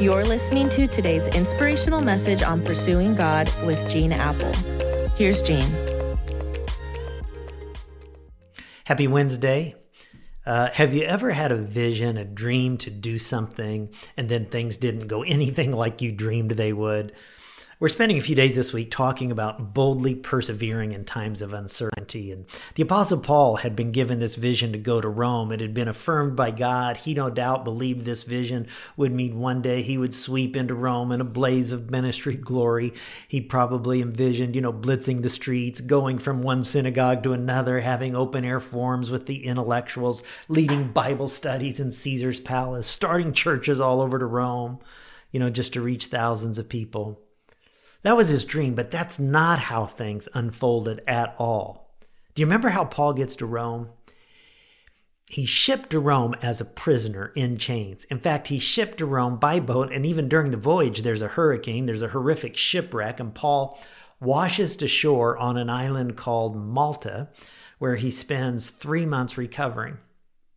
You're listening to today's inspirational message on pursuing God with Gene Appel. Here's Gene. Happy Wednesday. Uh, have you ever had a vision, a dream to do something, and then things didn't go anything like you dreamed they would? We're spending a few days this week talking about boldly persevering in times of uncertainty. And the Apostle Paul had been given this vision to go to Rome. It had been affirmed by God. He no doubt believed this vision would mean one day he would sweep into Rome in a blaze of ministry glory. He probably envisioned, you know, blitzing the streets, going from one synagogue to another, having open air forums with the intellectuals, leading Bible studies in Caesar's palace, starting churches all over to Rome, you know, just to reach thousands of people. That was his dream, but that's not how things unfolded at all. Do you remember how Paul gets to Rome? He shipped to Rome as a prisoner in chains. In fact, he shipped to Rome by boat, and even during the voyage, there's a hurricane, there's a horrific shipwreck, and Paul washes to shore on an island called Malta, where he spends three months recovering.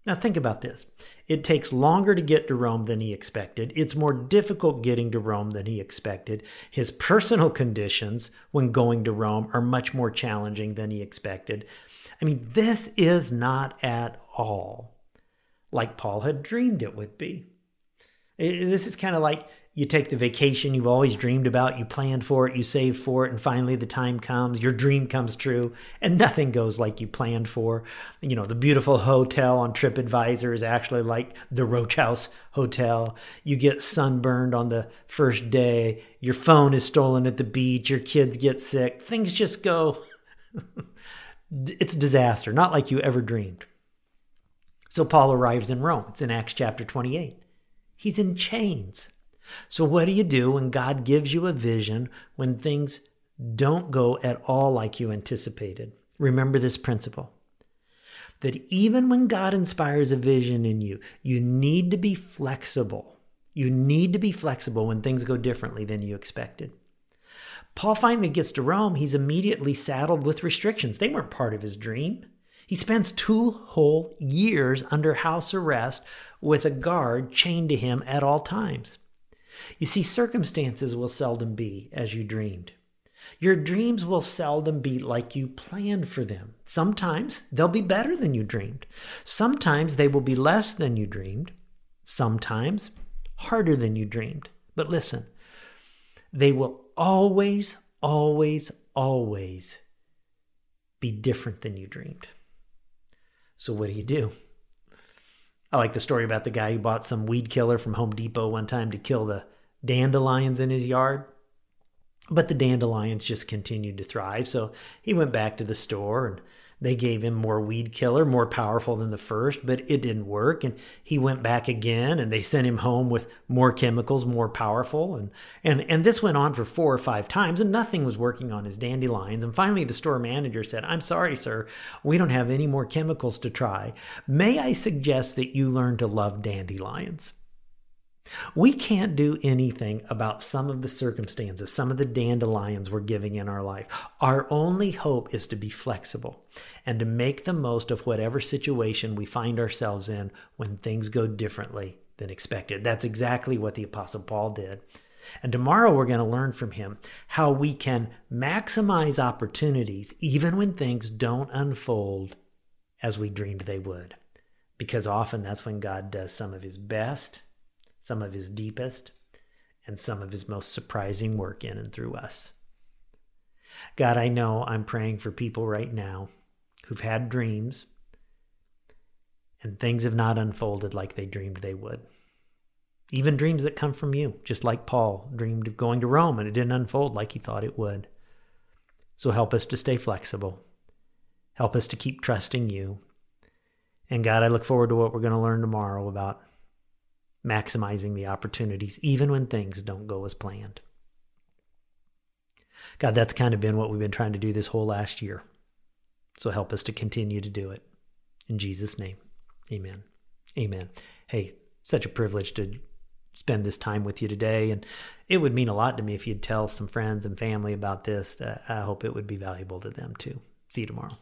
Now, think about this. It takes longer to get to Rome than he expected. It's more difficult getting to Rome than he expected. His personal conditions when going to Rome are much more challenging than he expected. I mean, this is not at all like Paul had dreamed it would be. This is kind of like you take the vacation you've always dreamed about, you planned for it, you saved for it, and finally the time comes, your dream comes true, and nothing goes like you planned for. You know, the beautiful hotel on TripAdvisor is actually like the Roach House Hotel. You get sunburned on the first day, your phone is stolen at the beach, your kids get sick, things just go. it's a disaster, not like you ever dreamed. So Paul arrives in Rome. It's in Acts chapter 28. He's in chains. So, what do you do when God gives you a vision when things don't go at all like you anticipated? Remember this principle that even when God inspires a vision in you, you need to be flexible. You need to be flexible when things go differently than you expected. Paul finally gets to Rome. He's immediately saddled with restrictions. They weren't part of his dream. He spends two whole years under house arrest with a guard chained to him at all times. You see, circumstances will seldom be as you dreamed. Your dreams will seldom be like you planned for them. Sometimes they'll be better than you dreamed. Sometimes they will be less than you dreamed. Sometimes harder than you dreamed. But listen, they will always, always, always be different than you dreamed. So, what do you do? I like the story about the guy who bought some weed killer from Home Depot one time to kill the dandelions in his yard. But the dandelions just continued to thrive. So he went back to the store and they gave him more weed killer, more powerful than the first, but it didn't work. And he went back again and they sent him home with more chemicals, more powerful. And, and, and this went on for four or five times and nothing was working on his dandelions. And finally, the store manager said, I'm sorry, sir, we don't have any more chemicals to try. May I suggest that you learn to love dandelions? We can't do anything about some of the circumstances, some of the dandelions we're giving in our life. Our only hope is to be flexible and to make the most of whatever situation we find ourselves in when things go differently than expected. That's exactly what the Apostle Paul did. And tomorrow we're going to learn from him how we can maximize opportunities even when things don't unfold as we dreamed they would. Because often that's when God does some of his best some of his deepest, and some of his most surprising work in and through us. God, I know I'm praying for people right now who've had dreams and things have not unfolded like they dreamed they would. Even dreams that come from you, just like Paul dreamed of going to Rome and it didn't unfold like he thought it would. So help us to stay flexible. Help us to keep trusting you. And God, I look forward to what we're going to learn tomorrow about maximizing the opportunities, even when things don't go as planned. God, that's kind of been what we've been trying to do this whole last year. So help us to continue to do it. In Jesus' name, amen. Amen. Hey, such a privilege to spend this time with you today. And it would mean a lot to me if you'd tell some friends and family about this. Uh, I hope it would be valuable to them too. See you tomorrow.